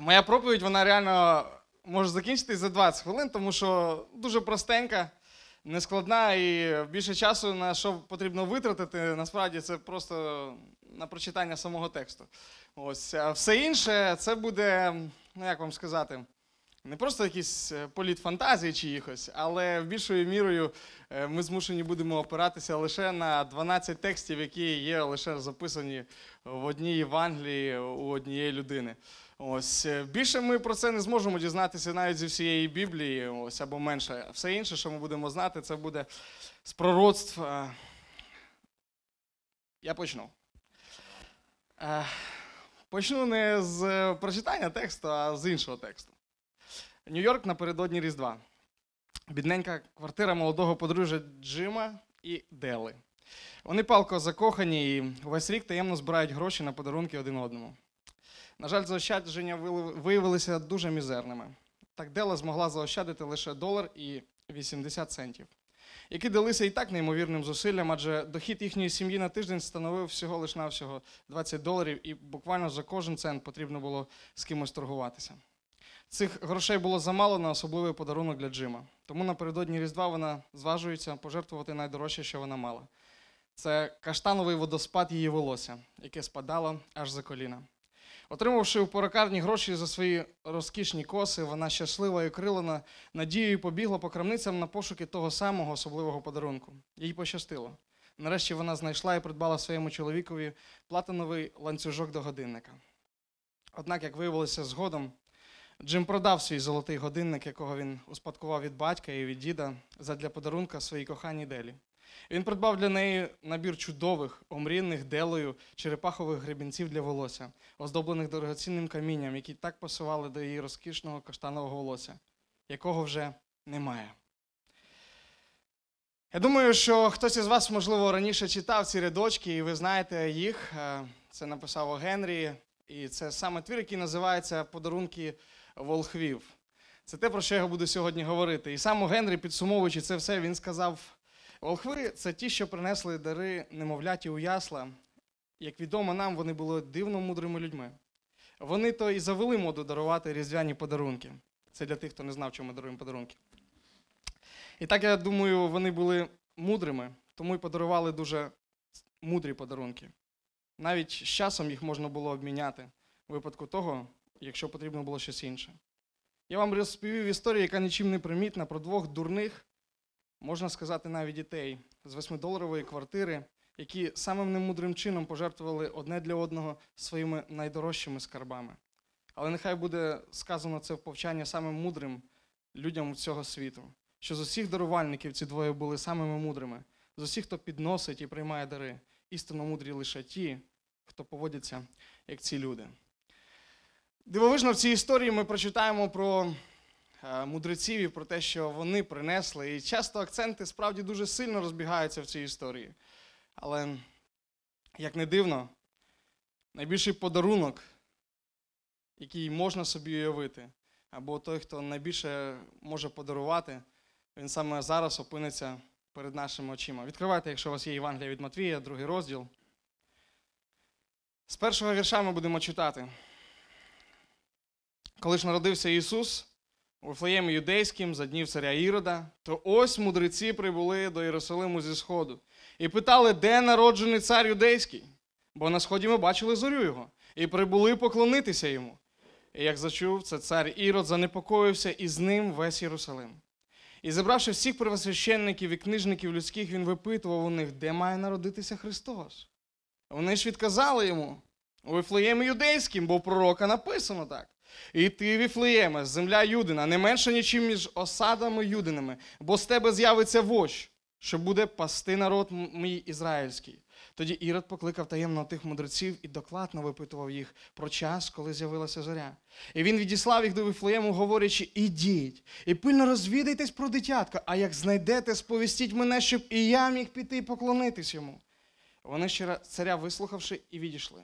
Моя проповідь, вона реально може закінчитись за 20 хвилин, тому що дуже простенька, нескладна і більше часу на що потрібно витратити, насправді це просто на прочитання самого тексту. Ось. А все інше це буде, ну як вам сказати, не просто якийсь е, політ фантазії чиїхось, але більшою мірою е, ми змушені будемо опиратися лише на 12 текстів, які є лише записані в одній Євангелії у однієї людини. Ось е, більше ми про це не зможемо дізнатися навіть зі всієї Біблії, ось або менше. Все інше, що ми будемо знати, це буде з пророцтв. Е, Я почну. Е, Почну не з прочитання тексту, а з іншого тексту. Нью-Йорк напередодні Різдва. Бідненька квартира молодого подружжя Джима і Дели. Вони палко закохані і весь рік таємно збирають гроші на подарунки один одному. На жаль, заощадження виявилися дуже мізерними. Так Дела змогла заощадити лише долар і 80 центів, які далися і так неймовірним зусиллям, адже дохід їхньої сім'ї на тиждень становив всього лиш навсього 20 доларів, і буквально за кожен цент потрібно було з кимось торгуватися. Цих грошей було замало на особливий подарунок для Джима. Тому напередодні Різдва вона зважується пожертвувати найдорожче, що вона мала. Це каштановий водоспад її волосся, яке спадало аж за коліна. Отримавши у порокарні гроші за свої розкішні коси, вона щаслива і окрилена надією побігла по крамницям на пошуки того самого особливого подарунку. Їй пощастило. Нарешті вона знайшла і придбала своєму чоловікові платиновий ланцюжок до годинника. Однак, як виявилося згодом, Джим продав свій золотий годинник, якого він успадкував від батька і від діда, задля подарунка своїй коханій Делі. Він придбав для неї набір чудових, омріяних делою черепахових гребінців для волосся, оздоблених дорогоцінним камінням, які так пасували до її розкішного каштанового волосся, якого вже немає. Я думаю, що хтось із вас, можливо, раніше читав ці рядочки, і ви знаєте їх. Е, Це написав Генрі, і це саме твір, який називається Подарунки волхвів. Це те, про що я буду сьогодні говорити. І сам Генрі, підсумовуючи це все, він сказав: волхви це ті, що принесли дари немовляті у ясла. Як відомо нам, вони були дивно мудрими людьми. Вони то і завели моду дарувати різдвяні подарунки. Це для тих, хто не знав, чому ми даруємо подарунки. І так, я думаю, вони були мудрими, тому й подарували дуже мудрі подарунки. Навіть з часом їх можна було обміняти у випадку того, якщо потрібно було щось інше. Я вам розповів історію, яка нічим не примітна, про двох дурних, можна сказати, навіть дітей з восьмидоларової квартири, які самим немудрим чином пожертвували одне для одного своїми найдорожчими скарбами. Але нехай буде сказано це в повчання самим мудрим людям цього світу, що з усіх дарувальників ці двоє були самими мудрими, з усіх, хто підносить і приймає дари, істинно мудрі лише ті, хто поводяться як ці люди. Дивовижно, в цій історії ми прочитаємо про мудреців і про те, що вони принесли. І часто акценти справді дуже сильно розбігаються в цій історії. Але, як не дивно, найбільший подарунок, який можна собі уявити, або той, хто найбільше може подарувати, він саме зараз опиниться перед нашими очима. Відкривайте, якщо у вас є Євангелія від Матвія, другий розділ. З першого вірша ми будемо читати. Коли ж народився Ісус у Вифлеємі юдейським за днів царя Ірода, то ось мудреці прибули до Єрусалиму зі сходу і питали, де народжений цар юдейський? Бо на сході ми бачили зорю його, і прибули поклонитися йому. І як зачув це цар Ірод, занепокоївся, і з ним весь Єрусалим. І зібравши всіх первосвященників і книжників людських, він випитував у них, де має народитися Христос. Вони ж відказали йому у Вифлеємі юдейським, бо в пророка написано так. І ти, Віфлеєме, земля Юдина, не менше нічим між осадами Юдинами, бо з тебе з'явиться вождь, що буде пасти народ мій ізраїльський. Тоді Ірод покликав таємно тих мудреців і докладно випитував їх про час, коли з'явилася зоря. І він відіслав їх до Вифлеєму, говорячи: ідіть, і пильно розвідайтесь про дитятка, а як знайдете, сповістіть мене, щоб і я міг піти і поклонитись йому. Вони ще царя вислухавши, і відійшли.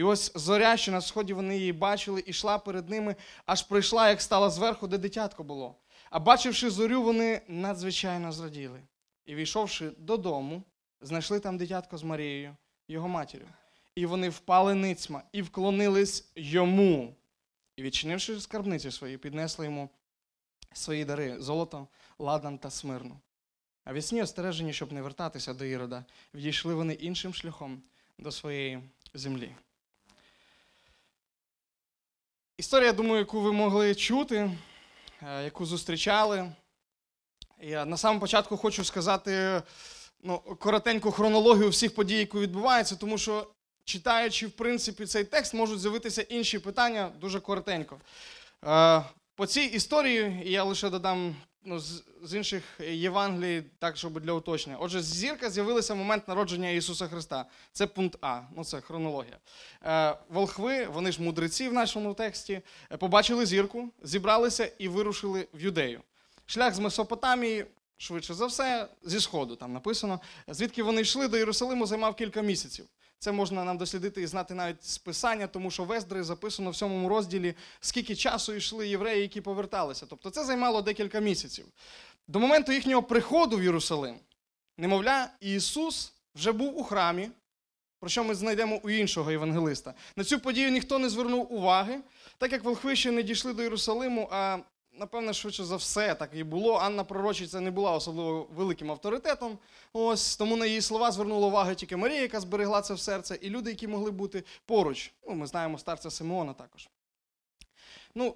І ось зоря, що на сході вони її бачили, і йшла перед ними, аж прийшла, як стала зверху, де дитятко було. А бачивши зорю, вони надзвичайно зраділи. І війшовши додому, знайшли там дитятко з Марією, його матір'ю. І вони впали ницьма і вклонились йому. і, відчинивши скарбниці свої, піднесли йому свої дари золото, ладан та смирну. А вісні, остережені, щоб не вертатися до Ірода, відійшли вони іншим шляхом до своєї землі. Історія, я думаю, яку ви могли чути, е, яку зустрічали. Я на самому початку хочу сказати ну, коротеньку хронологію всіх подій, які відбуваються, тому що читаючи, в принципі, цей текст, можуть з'явитися інші питання дуже коротенько. Е, По цій історії я лише додам ну, з, з інших Євангелій, так, щоб для уточнення. Отже, зірка з'явилася в момент народження Ісуса Христа. Це пункт А, ну це хронологія. Е, волхви, вони ж мудреці в нашому тексті, е, побачили зірку, зібралися і вирушили в Юдею. Шлях з Месопотамії, швидше за все, зі Сходу там написано. Звідки вони йшли до Єрусалиму, займав кілька місяців. Це можна нам дослідити і знати навіть з писання, тому що в Ездри записано в сьомому розділі, скільки часу йшли євреї, які поверталися. Тобто це займало декілька місяців. До моменту їхнього приходу в Єрусалим, немовля, Ісус вже був у храмі, про що ми знайдемо у іншого євангелиста. На цю подію ніхто не звернув уваги, так як волхви ще не дійшли до Єрусалиму, а напевне, швидше за все, так і було. Анна Пророчиця не була особливо великим авторитетом. Ось тому на її слова звернула увагу тільки Марія, яка зберегла це в серце, і люди, які могли бути поруч. Ну, ми знаємо старця Симеона також. Ну,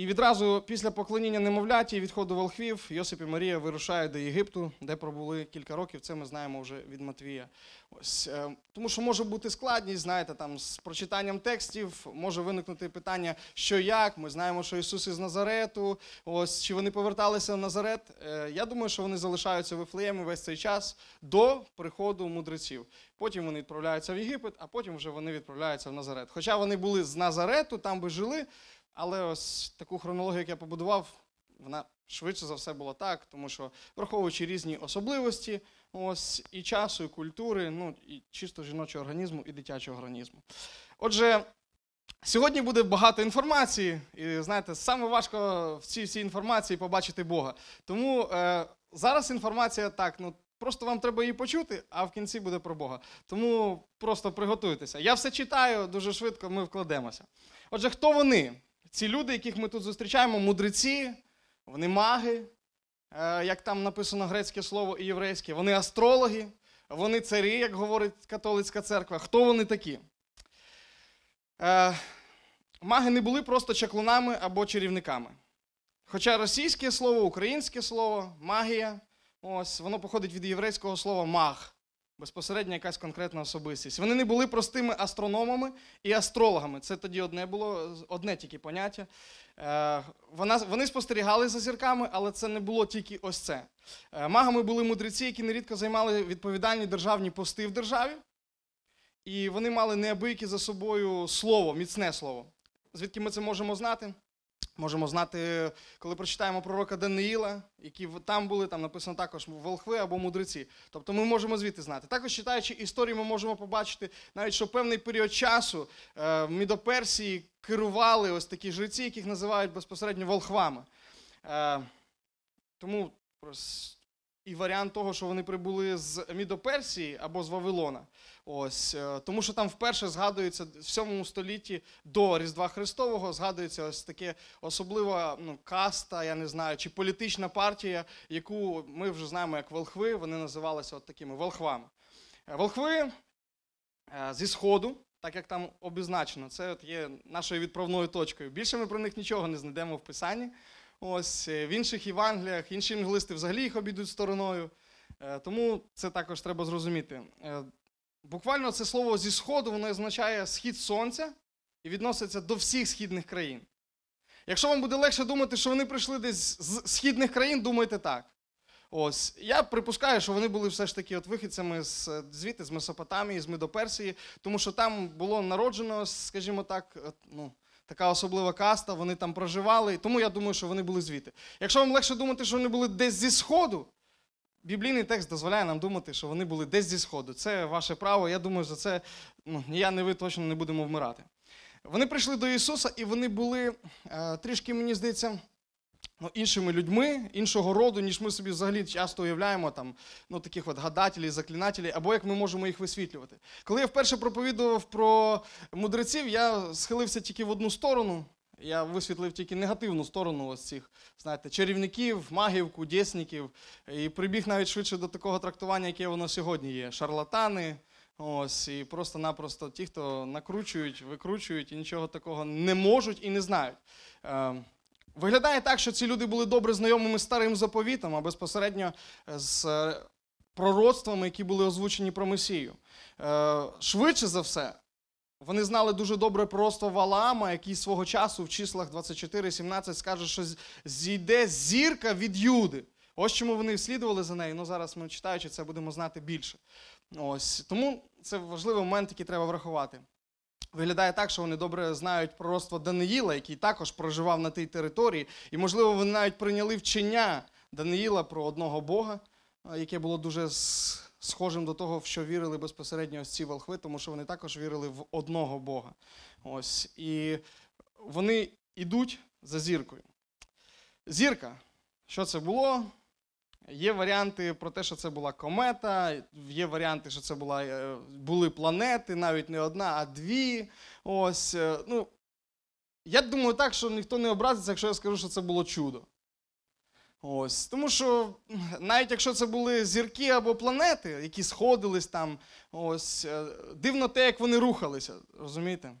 і відразу після поклоніння немовляті і відходу волхвів Йосип і Марія вирушають до Єгипту, де пробули кілька років. Це ми знаємо вже від Матвія. Ось е, тому, що може бути складність, знаєте, там з прочитанням текстів може виникнути питання, що як. Ми знаємо, що Ісус із Назарету. Ось чи вони поверталися в Назарет. Е, Я думаю, що вони залишаються в Вифлеємі весь цей час до приходу мудреців. Потім вони відправляються в Єгипет, а потім вже вони відправляються в Назарет. Хоча вони були з Назарету, там би жили. Але ось таку хронологію, як я побудував, вона швидше за все була так, тому що враховуючи різні особливості ось, і часу, і культури, ну і чисто жіночого організму, і дитячого організму. Отже, сьогодні буде багато інформації, і знаєте, саме важко в цій всій інформації побачити Бога. Тому е, зараз інформація так, ну. Просто вам треба її почути, а в кінці буде про Бога. Тому просто приготуйтеся. Я все читаю дуже швидко, ми вкладемося. Отже, хто вони? Ці люди, яких ми тут зустрічаємо, мудреці, вони маги, е, як там написано грецьке слово і єврейське, вони астрологи, вони царі, як говорить католицька церква. Хто вони такі? Е, Маги не були просто чаклунами або чарівниками. Хоча російське слово, українське слово, магія, ось, воно походить від єврейського слова маг безпосередньо якась конкретна особистість. Вони не були простими астрономами і астрологами. Це тоді одне було, одне тільки поняття. Е, вони спостерігали за зірками, але це не було тільки ось це. Е, Магами були мудреці, які нерідко займали відповідальні державні пости в державі, і вони мали неабиякі за собою слово, міцне слово. Звідки ми це можемо знати? Можемо знати, коли прочитаємо пророка Даниїла, які там були, там написано також волхви або мудреці. Тобто ми можемо звідти знати. Також читаючи історію, ми можемо побачити навіть, що певний період часу е, в Мідоперсії керували ось такі жреці, яких називають безпосередньо волхвами. Е, тому і варіант того, що вони прибули з Мідоперсії або з Вавилона. Ось, е, тому що там вперше згадується в 7 столітті до Різдва Христового, згадується ось таке особлива ну, каста, я не знаю, чи політична партія, яку ми вже знаємо як волхви, вони називалися от такими волхвами. Е, Волхви е, зі Сходу, так як там обізначено, це от є нашою відправною точкою. Більше ми про них нічого не знайдемо в Писанні. Ось е, в інших Євангеліях, інші англисти взагалі їх обійдуть стороною. Е, Тому це також треба зрозуміти. Е, Буквально це слово зі сходу воно означає схід сонця і відноситься до всіх східних країн. Якщо вам буде легше думати, що вони прийшли десь з східних країн, думайте так. Ось я припускаю, що вони були все ж таки от вихідцями з звідти, з Месопотамії, з Медоперсії, тому що там було народжено, скажімо так, ну, така особлива каста, вони там проживали, тому я думаю, що вони були звідти. Якщо вам легше думати, що вони були десь зі сходу, біблійний текст дозволяє нам думати, що вони були десь зі сходу. Це ваше право. Я думаю, за це ну, я, ні ви точно не будемо вмирати. Вони прийшли до Ісуса, і вони були е, трішки, мені здається, ну, іншими людьми, іншого роду, ніж ми собі взагалі часто уявляємо, там, ну, таких от гадателів, заклинателів, або як ми можемо їх висвітлювати. Коли я вперше проповідував про мудреців, я схилився тільки в одну сторону. Я висвітлив тільки негативну сторону ось цих, знаєте, чарівників, магів, кудесників. І прибіг навіть швидше до такого трактування, яке воно сьогодні є. Шарлатани, ось, і просто-напросто ті, хто накручують, викручують і нічого такого не можуть і не знають. Е, Виглядає так, що ці люди були добре знайомими з старим заповітом, а безпосередньо з е, пророцтвами, які були озвучені про Месію. Е, Швидше за все, вони знали дуже добре пророцтво Валаама, який свого часу в числах 24-17 скаже, що зійде зірка від Юди. Ось чому вони слідували за нею. Ну зараз ми читаючи це будемо знати більше. Ось тому це важливий момент, який треба врахувати. Виглядає так, що вони добре знають пророцтво Даниїла, який також проживав на тій території, і, можливо, вони навіть прийняли вчення Даниїла про одного Бога, яке було дуже схожим до того, в що вірили безпосередньо ось ці волхви, тому що вони також вірили в одного Бога. Ось. І вони йдуть за зіркою. Зірка. Що це було? Є варіанти про те, що це була комета, є варіанти, що це була, е, були планети, навіть не одна, а дві. Ось, е, ну, я думаю так, що ніхто не образиться, якщо я скажу, що це було чудо. Ось, тому що навіть якщо це були зірки або планети, які сходились там, ось, е, дивно те, як вони рухалися, розумієте?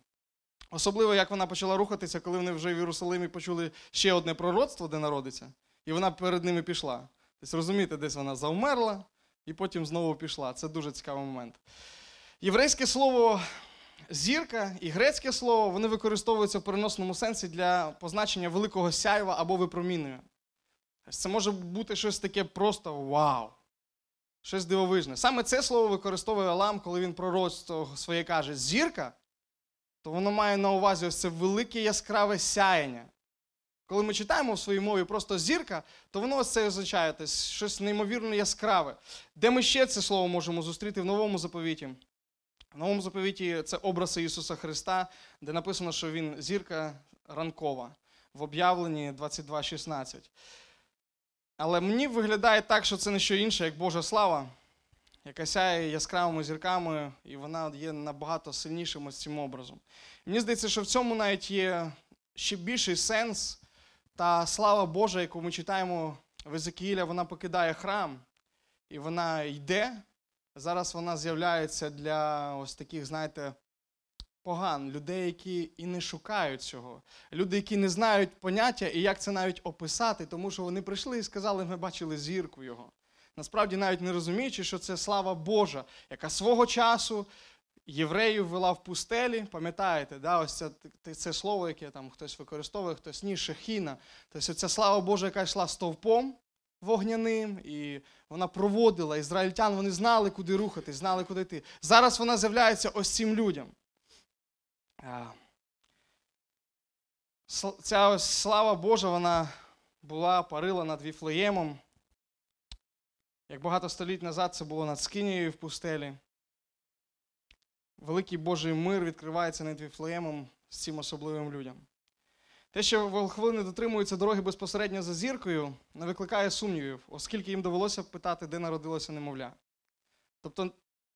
Особливо, як вона почала рухатися, коли вони вже в Єрусалимі почули ще одне пророцтво, де народиться, і вона перед ними пішла. Тобто, розумієте, десь вона завмерла і потім знову пішла. Це дуже цікавий момент. Єврейське слово зірка і грецьке слово вони використовуються в переносному сенсі для позначення великого сяйва або випромінення. Це може бути щось таке просто вау. Щось дивовижне. Саме це слово використовує Алам, коли він пророцтво своє каже зірка, то воно має на увазі ось це велике яскраве сяєння. Коли ми читаємо в своїй мові просто зірка, то воно ось це означає щось неймовірно яскраве. Де ми ще це слово можемо зустріти в новому заповіті? В новому заповіті це образ Ісуса Христа, де написано, що Він зірка ранкова в об'явленні 22.16. Але мені виглядає так, що це не що інше, як Божа слава, яка сяє яскравими зірками, і вона є набагато сильнішим ось цим образом. Мені здається, що в цьому навіть є ще більший сенс, та слава Божа, яку ми читаємо в Езекіїля, вона покидає храм, і вона йде. Зараз вона з'являється для ось таких, знаєте, поган, людей, які і не шукають цього. Люди, які не знають поняття і як це навіть описати, тому що вони прийшли і сказали, ми бачили зірку його. Насправді, навіть не розуміючи, що це слава Божа, яка свого часу євреїв вела в пустелі, пам'ятаєте, да, ось це, це слово, яке там хтось використовує, хтось ні, шехіна. Тобто ця слава Божа, яка йшла стовпом вогняним, і вона проводила ізраїльтян, вони знали, куди рухатись, знали, куди йти. Зараз вона з'являється ось цим людям. Ця ось слава Божа, вона була, парила над Віфлеємом. Як багато століть назад це було над Скинією в пустелі. Великий Божий мир відкривається над Віфлеємом з цим особливим людям. Те, що волхви не дотримуються дороги безпосередньо за зіркою, не викликає сумнівів, оскільки їм довелося питати, де народилося немовля. Тобто,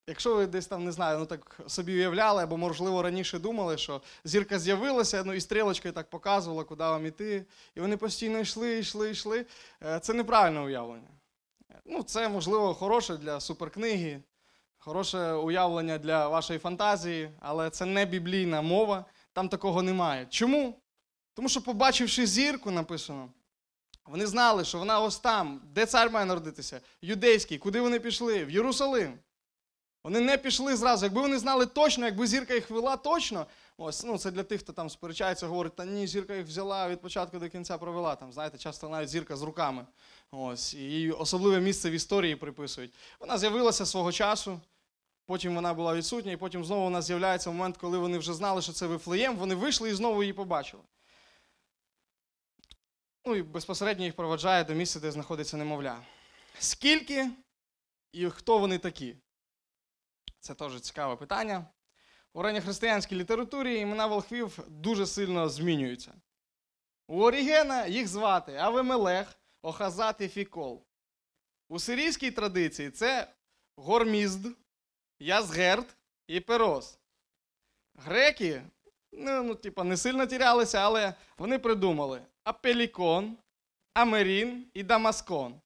якщо ви десь там не знаю, ну так собі уявляли, або, можливо, раніше думали, що зірка з'явилася, ну і стрілочкою так показувала, куди вам іти, і вони постійно йшли, йшли, йшли. е, Це неправильне уявлення. Ну, це, можливо, хороше для суперкниги, хороше уявлення для вашої фантазії, але це не біблійна мова, там такого немає. Чому? Тому що, побачивши зірку, написано, вони знали, що вона ось там, де цар має народитися, юдейський, куди вони пішли? В Єрусалим. Вони не пішли зразу. Якби вони знали точно, якби зірка їх вела точно, ось ну це для тих, хто там сперечається, говорить, та ні, зірка їх взяла від початку до кінця провела. Там, знаєте, часто навіть зірка з руками. Ось, і їй особливе місце в історії приписують. Вона з'явилася свого часу, потім вона була відсутня, і потім знову вона з'являється момент, коли вони вже знали, що це Вифлеєм, вони вийшли і знову її побачили. Ну і безпосередньо їх проведжає до місця, де знаходиться немовля. Скільки і хто вони такі? Це теж цікаве питання. У ранньохристиянській літературі імена волхвів дуже сильно змінюються. У Орігена їх звати Авемелех, Охазат і Фікол. У сирійській традиції це Гормізд, Язгерт і Перос. Греки, ну, ну, типа, не сильно тірялися, але вони придумали Апелікон, Амерін і Дамаскон.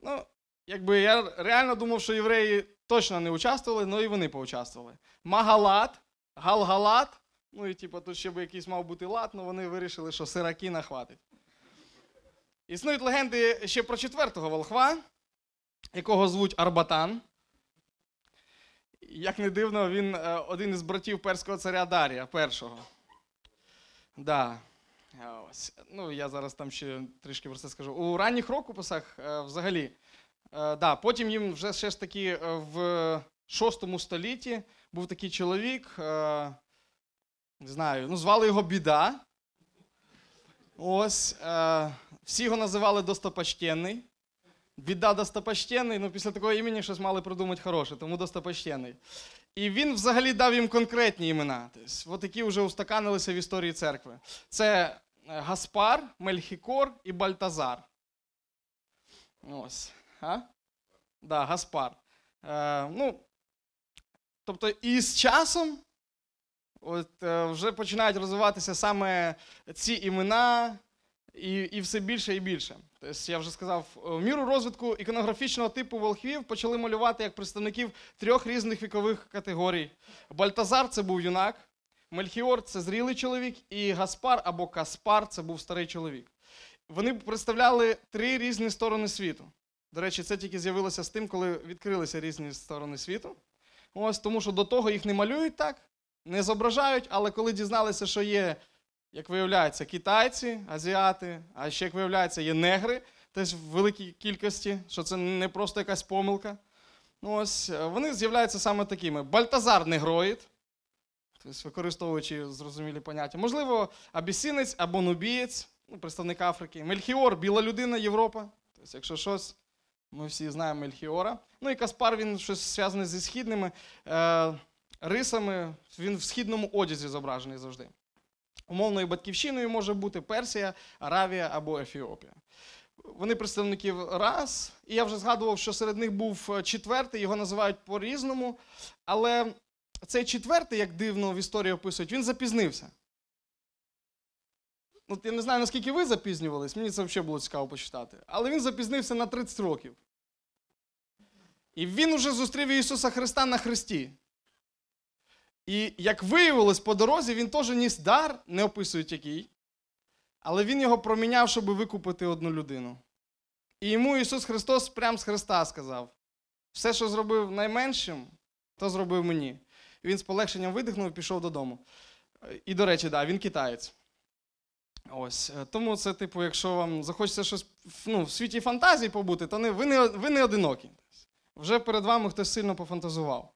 Ну, якби я реально думав, що євреї точно не участвували, але і вони поучаствували. Магалат, Галгалат, ну і типу, тут ще би якийсь мав бути лад, але вони вирішили, що сиракіна хватить. Існують легенди ще про четвертого волхва, якого звуть Арбатан. Як не дивно, він е, один із братів перського царя Дарія першого. Да. Е, Ось. Ну, я зараз там ще трішки про це скажу. У ранніх рокописах е, взагалі. да, потім їм вже ще ж таки в 6 столітті був такий чоловік, не знаю, ну, звали його Біда. Ось. Всі його називали Достопочтенний. Біда достопочтенний, ну після такого імені щось мали придумати хороше, тому достопочтенний. І він взагалі дав їм конкретні імена. Тобто, от які вже устаканилися в історії церкви. Це е, Гаспар, Мельхікор і Бальтазар. Ось. А? Да, Гаспар. Е, ну, тобто, і з часом от, е, вже починають розвиватися саме ці імена, і, і все більше і більше. Тобто, я вже сказав, в міру розвитку іконографічного типу волхвів почали малювати як представників трьох різних вікових категорій. Бальтазар це був юнак, Мельхіор це зрілий чоловік, і Гаспар або Каспар це був старий чоловік. Вони представляли три різні сторони світу. До речі, це тільки з'явилося з тим, коли відкрилися різні сторони світу. Ось тому, що до того їх не малюють так, не зображають, але коли дізналися, що є як виявляється, китайці, азіати, а ще, як виявляється, є негри теж в великій кількості, що це не просто якась помилка. Ну, ось, е, вони з'являються саме такими. Бальтазар негроїд, тобто використовуючи зрозумілі поняття. Можливо, абісинець або нубієць, ну, представник Африки. Мельхіор біла людина, Європа. Тобто, якщо щось, ми всі знаємо Мельхіора. Ну і Каспар, він щось зв'язане зі східними е, рисами, він в східному одязі зображений завжди. Умовною батьківщиною може бути Персія, Аравія або Ефіопія. Вони представників раз, і я вже згадував, що серед них був е, четвертий, його називають по-різному. Але цей четвертий, як дивно в історії описують, він запізнився. Ну, я не знаю, наскільки ви запізнювались, мені це взагалі було цікаво почитати. Але він запізнився на 30 років. І він уже зустрів Ісуса Христа на Христі. І як виявилось по дорозі, він теж ніс дар, не описують який, але він його проміняв, щоб викупити одну людину. І йому Ісус Христос прямо з Христа сказав: все, що зробив найменшим, то зробив мені. І він з полегшенням видихнув і пішов додому. І, до речі, да, він китаєць. Ось. Тому це, типу, якщо вам захочеться щось ну, в світі фантазії побути, то не, ви, не, ви не одинокі. Вже перед вами хтось сильно пофантазував.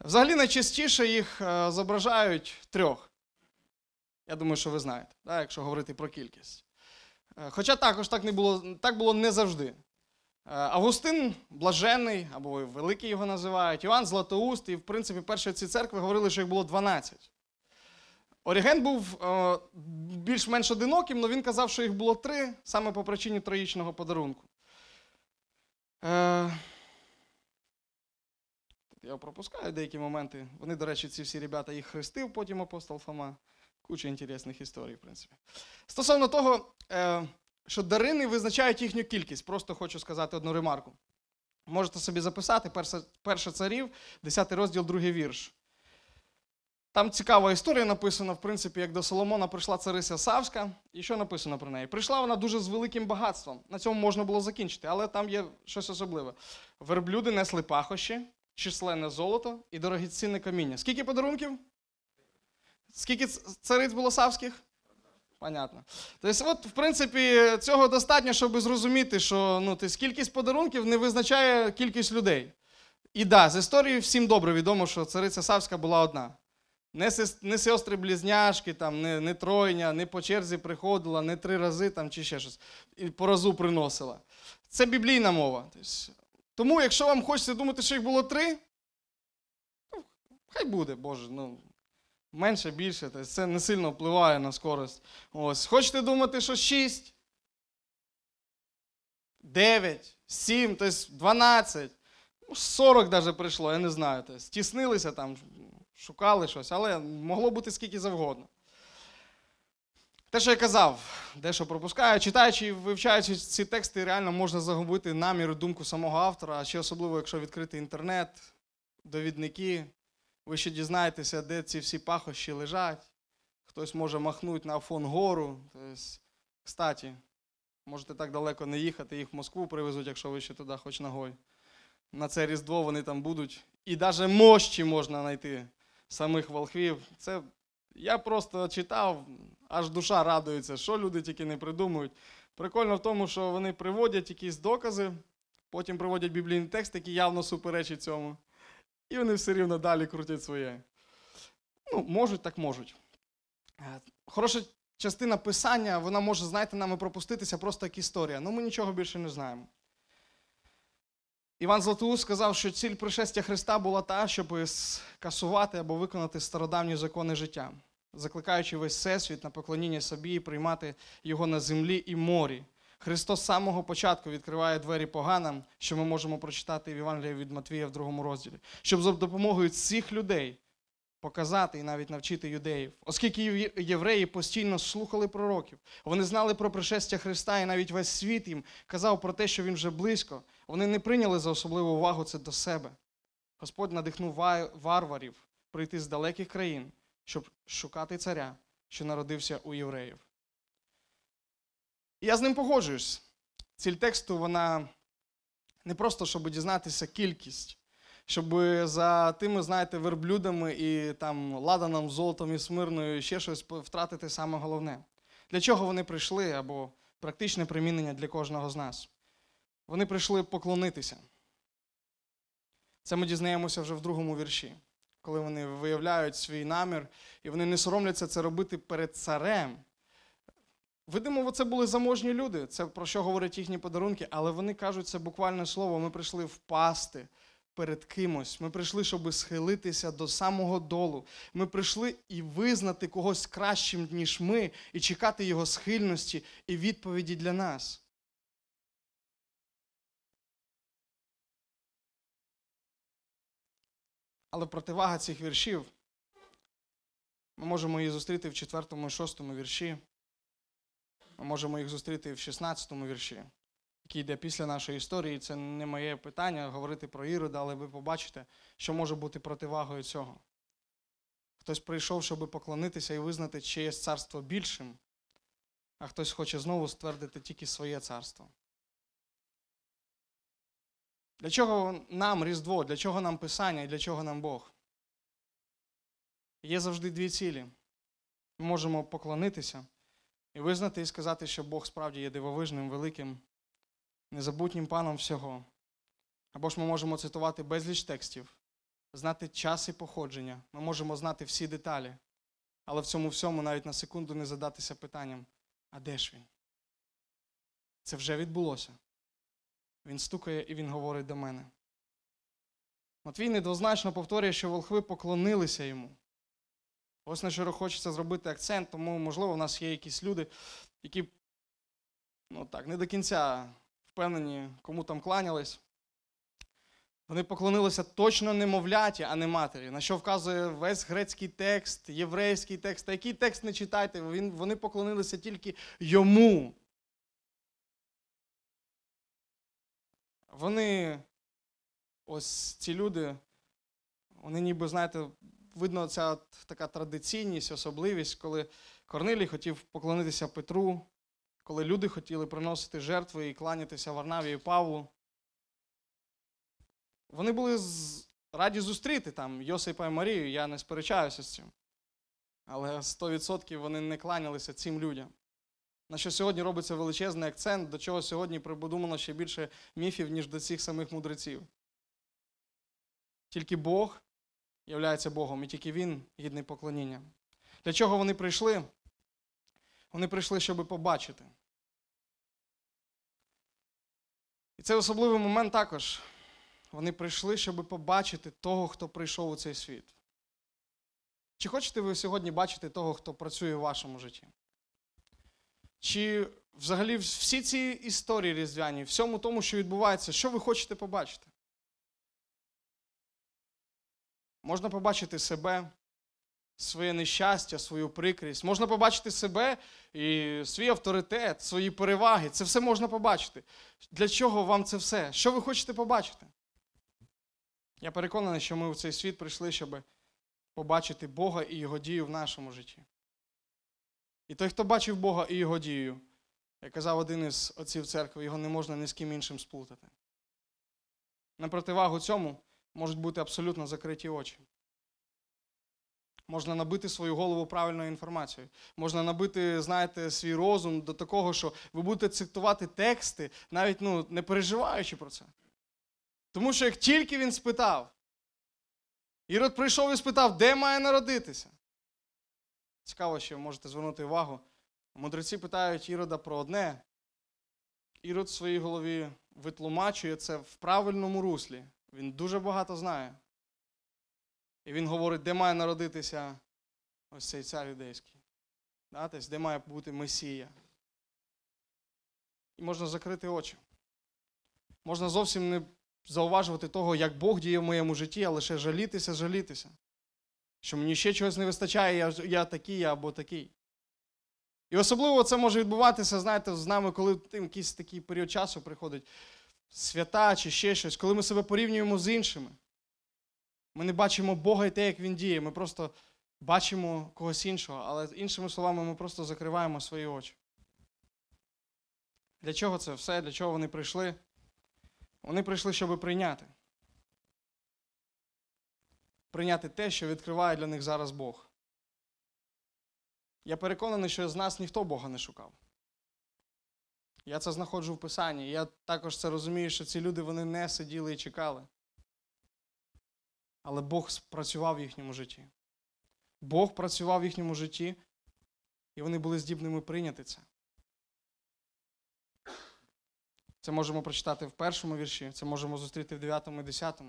Взагалі найчастіше їх е, зображають трьох. Я думаю, що ви знаєте, да, якщо говорити про кількість. Е, Хоча також так не було, так було не завжди. Е, Августин Блаженний, або Великий його називають, Іоанн Златоуст, і, в принципі, перші ці церкви говорили, що їх було 12. Оріген був більш-менш одиноким, але він казав, що їх було три саме по причині троїчного подарунку. Я пропускаю деякі моменти. Вони, до речі, ці всі ребята їх хрестив, потім апостол Фома. Куча інтересних історій, в принципі. Стосовно того, е, що дарини визначають їхню кількість, просто хочу сказати одну ремарку. Можете собі записати перше царів, 10 розділ, другий вірш. Там цікава історія написана, в принципі, як до Соломона прийшла цариця Савська. І що написано про неї? Прийшла вона дуже з великим багатством. На цьому можна було закінчити, але там є щось особливе. Верблюди несли пахощі, численне золото і дорогоцінне каміння. Скільки подарунків? Скільки цариць було савських? Понятно. Тобто, от, в принципі, цього достатньо, щоб зрозуміти, що ну, тобто, кількість подарунків не визначає кількість людей. І да, з історії всім добре відомо, що цариця Савська була одна. Не, не сестри-близняшки, там, не, не тройня, не по черзі приходила, не три рази там, чи ще щось. І по разу приносила. Це біблійна мова. Тобто, тому, якщо вам хочеться думати, що їх було три, ну, хай буде, Боже. Ну, менше, більше. Тобто це не сильно впливає на скорость. Ось. Хочете думати, що 6, 9, 7, тобто 12, ну, 40 навіть прийшло, я не знаю. Тобто, тіснилися там, шукали щось, але могло бути скільки завгодно. Те, що я казав, дещо пропускаю, читаючи і вивчаючи ці тексти, реально можна загубити намір думку самого автора, а ще особливо, якщо відкрити інтернет, довідники, ви ще дізнаєтеся, де ці всі пахощі лежать. Хтось може махнути на Афон гору. Тобто, кстати, можете так далеко не їхати, їх в Москву привезуть, якщо ви ще туди хоч ногою. На це Різдво вони там будуть. І навіть мощі можна знайти самих волхвів. Це я просто читав, аж душа радується, що люди тільки не придумують. Прикольно в тому, що вони приводять якісь докази, потім приводять біблійний текст, який явно суперечить цьому. І вони все рівно далі крутять своє. Ну, можуть, так можуть. Е, Хороша частина писання, вона може, знаєте, нами пропуститися просто як історія. Ну, ми нічого більше не знаємо. Іван Златоуст сказав, що ціль пришестя Христа була та, щоб скасувати або виконати стародавні закони життя, закликаючи весь всесвіт на поклоніння собі і приймати його на землі і морі. Христос з самого початку відкриває двері поганам, що ми можемо прочитати в Євангелії від Матвія в другому розділі, щоб за допомогою цих людей показати і навіть навчити юдеїв. Оскільки євреї постійно слухали пророків, вони знали про пришестя Христа, і навіть весь світ їм казав про те, що він вже близько. Вони не прийняли за особливу увагу це до себе. Господь надихнув варварів прийти з далеких країн, щоб шукати царя, що народився у євреїв. І я з ним погоджуюсь. Ціль тексту вона не просто, щоб дізнатися кількість, щоб за тими, знаєте, верблюдами і там ладаном, золотом і смирною ще щось втратити саме головне. Для чого вони прийшли або практичне примінення для кожного з нас? Вони прийшли поклонитися. Це ми дізнаємося вже в другому вірші, коли вони виявляють свій намір, і вони не соромляться це робити перед царем. Видимо, це були заможні люди, це про що говорять їхні подарунки, але вони кажуть це буквальне слово. Ми прийшли впасти перед кимось. Ми прийшли, щоб схилитися до самого долу. Ми прийшли і визнати когось кращим, ніж ми, і чекати його схильності і відповіді для нас. Але противага цих віршів ми можемо її зустріти в 4 і 6 вірші. Ми можемо їх зустріти в 16 вірші, який йде після нашої історії. Це не моє питання говорити про Ірода, але ви побачите, що може бути противагою цього. Хтось прийшов, щоб поклонитися і визнати чиєсь царство більшим, а хтось хоче знову ствердити тільки своє царство. Для чого нам Різдво, для чого нам Писання і для чого нам Бог? Є завжди дві цілі. Ми можемо поклонитися і визнати і сказати, що Бог справді є дивовижним, великим, незабутнім паном всього. Або ж ми можемо цитувати безліч текстів, знати час і походження, ми можемо знати всі деталі, але в цьому всьому навіть на секунду не задатися питанням: а де ж він? Це вже відбулося. Він стукає і він говорить до мене. Матвій недвозначно повторює, що волхви поклонилися йому. Ось на що хочеться зробити акцент, тому, можливо, в нас є якісь люди, які ну так, не до кінця впевнені, кому там кланялись. Вони поклонилися точно немовляті, а не матері, на що вказує весь грецький текст, єврейський текст. Та який текст не читайте, вони поклонилися тільки йому. Вони, ось ці люди, вони ніби, знаєте, видно, ця така традиційність, особливість, коли Корнилій хотів поклонитися Петру, коли люди хотіли приносити жертви і кланятися Варнаві і Павлу. Вони були раді зустріти там Йосипа і Марію, я не сперечаюся з цим. Але 100% вони не кланялися цим людям. На що сьогодні робиться величезний акцент, до чого сьогодні прибудумано ще більше міфів, ніж до цих самих мудреців. Тільки Бог являється Богом, і тільки Він гідний поклоніння. Для чого вони прийшли? Вони прийшли, щоб побачити. І це особливий момент також. Вони прийшли, щоб побачити того, хто прийшов у цей світ. Чи хочете ви сьогодні бачити того, хто працює в вашому житті? Чи взагалі всі ці історії різдвяні, всьому тому, що відбувається, що ви хочете побачити? Можна побачити себе, своє нещастя, свою прикрість. Можна побачити себе і свій авторитет, свої переваги. Це все можна побачити. Для чого вам це все? Що ви хочете побачити? Я переконаний, що ми в цей світ прийшли, щоб побачити Бога і Його дію в нашому житті. І той, хто бачив Бога і Його дію, як казав один із отців церкви, його не можна ні з ким іншим сплутати. На противагу цьому можуть бути абсолютно закриті очі. Можна набити свою голову правильною інформацією. Можна набити, знаєте, свій розум до такого, що ви будете цитувати тексти, навіть ну, не переживаючи про це. Тому що як тільки він спитав, Ірод прийшов і спитав, де має народитися. Цікаво, що можете звернути увагу. Мудреці питають Ірода про одне. Ірод в своїй голові витлумачує це в правильному руслі. Він дуже багато знає. І він говорить, де має народитися ось цей цар юдейський. Да? Тобто, де має бути Месія. І можна закрити очі. Можна зовсім не зауважувати того, як Бог діє в моєму житті, а лише жалітися, жалітися. Що мені ще чогось не вистачає, я, я такий я або такий. І особливо це може відбуватися, знаєте, з нами, коли якийсь такий період часу приходить свята чи ще щось, коли ми себе порівнюємо з іншими. Ми не бачимо Бога і те, як Він діє. Ми просто бачимо когось іншого, але іншими словами, ми просто закриваємо свої очі. Для чого це все? Для чого вони прийшли? Вони прийшли, щоб прийняти. Прийняти те, що відкриває для них зараз Бог. Я переконаний, що з нас ніхто Бога не шукав. Я це знаходжу в Писанні. Я також це розумію, що ці люди вони не сиділи і чекали. Але Бог спрацював в їхньому житті. Бог працював в їхньому житті, і вони були здібними прийняти це. Це можемо прочитати в першому вірші, це можемо зустріти в 9 і 10.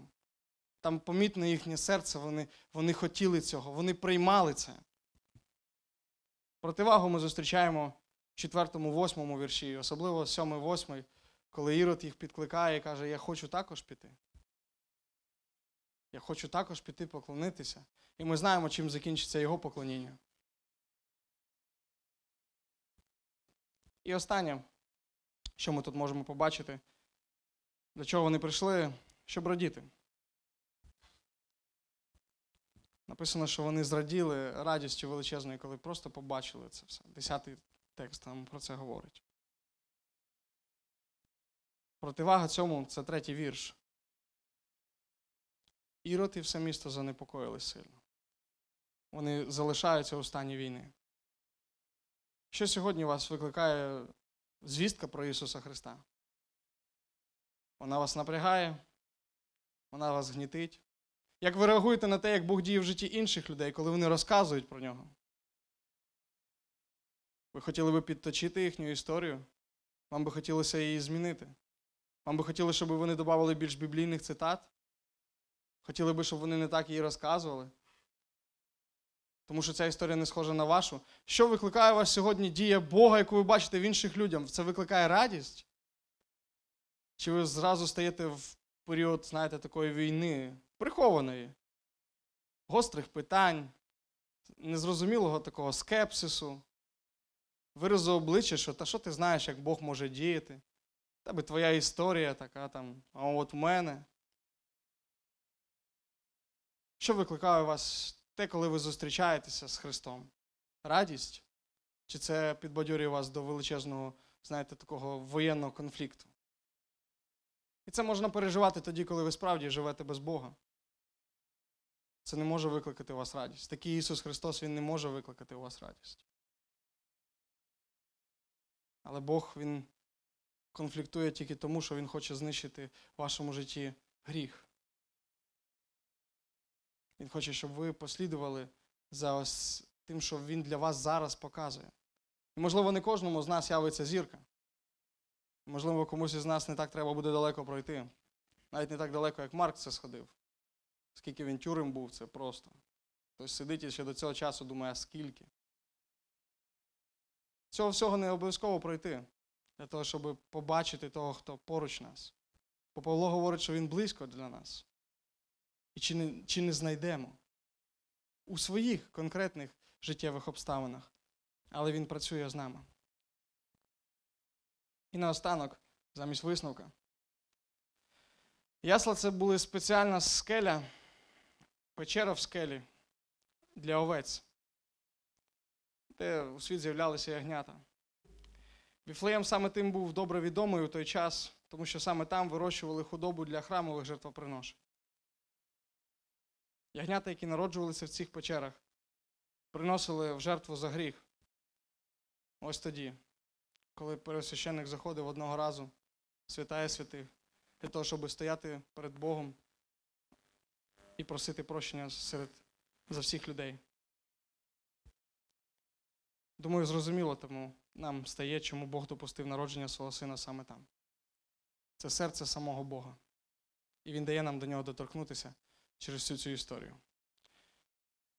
Там помітне їхнє серце, вони, вони хотіли цього, вони приймали це. Противагу ми зустрічаємо в 4-8 вірші, особливо 7-8, коли Ірод їх підкликає і каже, я хочу також піти. Я хочу також піти поклонитися. І ми знаємо, чим закінчиться його поклоніння. І останнє, що ми тут можемо побачити, для чого вони прийшли, щоб радіти. Написано, що вони зраділи радістю величезною, коли просто побачили це все. Десятий текст нам про це говорить. Противага цьому це третій вірш. Ірод і все місто занепокоїлись сильно. Вони залишаються у стані війни. Що сьогодні вас викликає звістка про Ісуса Христа? Вона вас напрягає, вона вас гнітить. Як ви реагуєте на те, як Бог діє в житті інших людей, коли вони розказують про нього? Ви хотіли би підточити їхню історію? Вам би хотілося її змінити? Вам би хотілося, щоб вони додавали більш біблійних цитат? Хотіли би, щоб вони не так її розказували? Тому що ця історія не схожа на вашу. Що викликає у вас сьогодні дія Бога, яку ви бачите в інших людях? Це викликає радість? Чи ви зразу стаєте в період, знаєте, такої війни, прихованої, гострих питань, незрозумілого такого скепсису, виразу обличчя, що та що ти знаєш, як Бог може діяти? Тебе твоя історія така там, а от в мене. Що викликає вас те, коли ви зустрічаєтеся з Христом? Радість? Чи це підбадьорює вас до величезного, знаєте, такого воєнного конфлікту? І це можна переживати тоді, коли ви справді живете без Бога. Це не може викликати у вас радість. Такий Ісус Христос, Він не може викликати у вас радість. Але Бог, Він конфліктує тільки тому, що Він хоче знищити в вашому житті гріх. Він хоче, щоб ви послідували за ось тим, що Він для вас зараз показує. І, можливо, не кожному з нас явиться зірка. Можливо, комусь із нас не так треба буде далеко пройти. Навіть не так далеко, як Марк це сходив. Скільки він тюрем був, це просто. Хтось сидить і ще до цього часу думає, а скільки. Цього всього не обов'язково пройти для того, щоб побачити того, хто поруч нас. Бо Павло говорить, що він близько для нас. І чи не, чи не знайдемо у своїх конкретних життєвих обставинах, але він працює з нами. І наостанок, замість висновка. Ясла це були спеціальна скеля, печера в скелі для овець, де у світ з'являлися ягнята. Віфлеєм саме тим був добре відомий у той час, тому що саме там вирощували худобу для храмових жертвоприношень. Ягнята, які народжувалися в цих печерах, приносили в жертву за гріх. Ось тоді, коли пересвященник заходив одного разу, святає святих, для того, щоб стояти перед Богом і просити прощення серед, за всіх людей. Думаю, зрозуміло тому нам стає, чому Бог допустив народження свого сина саме там. Це серце самого Бога. І Він дає нам до нього доторкнутися через всю цю історію.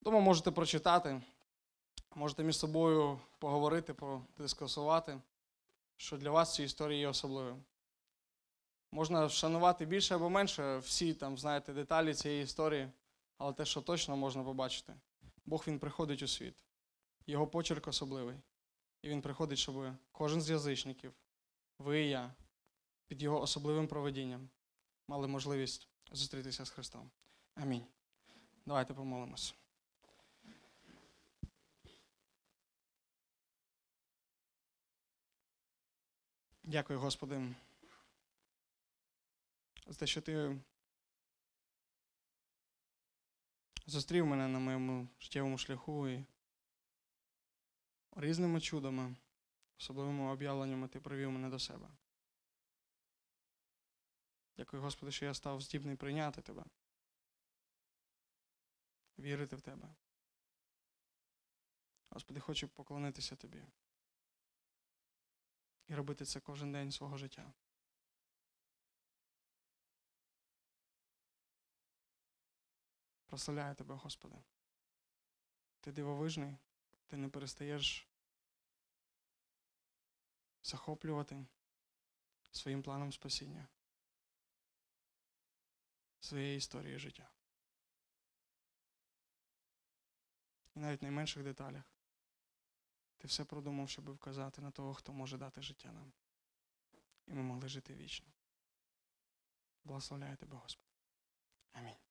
Тому можете прочитати, можете між собою поговорити, подискусувати, що для вас ці історії є особливим. Можна вшанувати більше або менше всі там, знаєте, деталі цієї історії, але те, що точно можна побачити, Бог він приходить у світ. Його почерк особливий. І він приходить, щоб кожен з язичників, ви і я, під його особливим проведінням мали можливість зустрітися з Христом. Амінь. Давайте помолимось. Дякую, Господи, за те, що ти зустрів мене на моєму життєвому шляху і різними чудами, особливими об'явленнями ти привів мене до себе. Дякую, Господи, що я став здібний прийняти Тебе, вірити в Тебе. Господи, хочу поклонитися Тобі і робити це кожен день свого життя. Прославляю Тебе, Господи. Ти дивовижний, ти не перестаєш захоплювати своїм планом спасіння, своєї історії життя. І навіть в найменших деталях ти все продумав, щоб вказати на того, хто може дати життя нам. І ми могли жити вічно. Благословляю тебе, Господи. Амінь.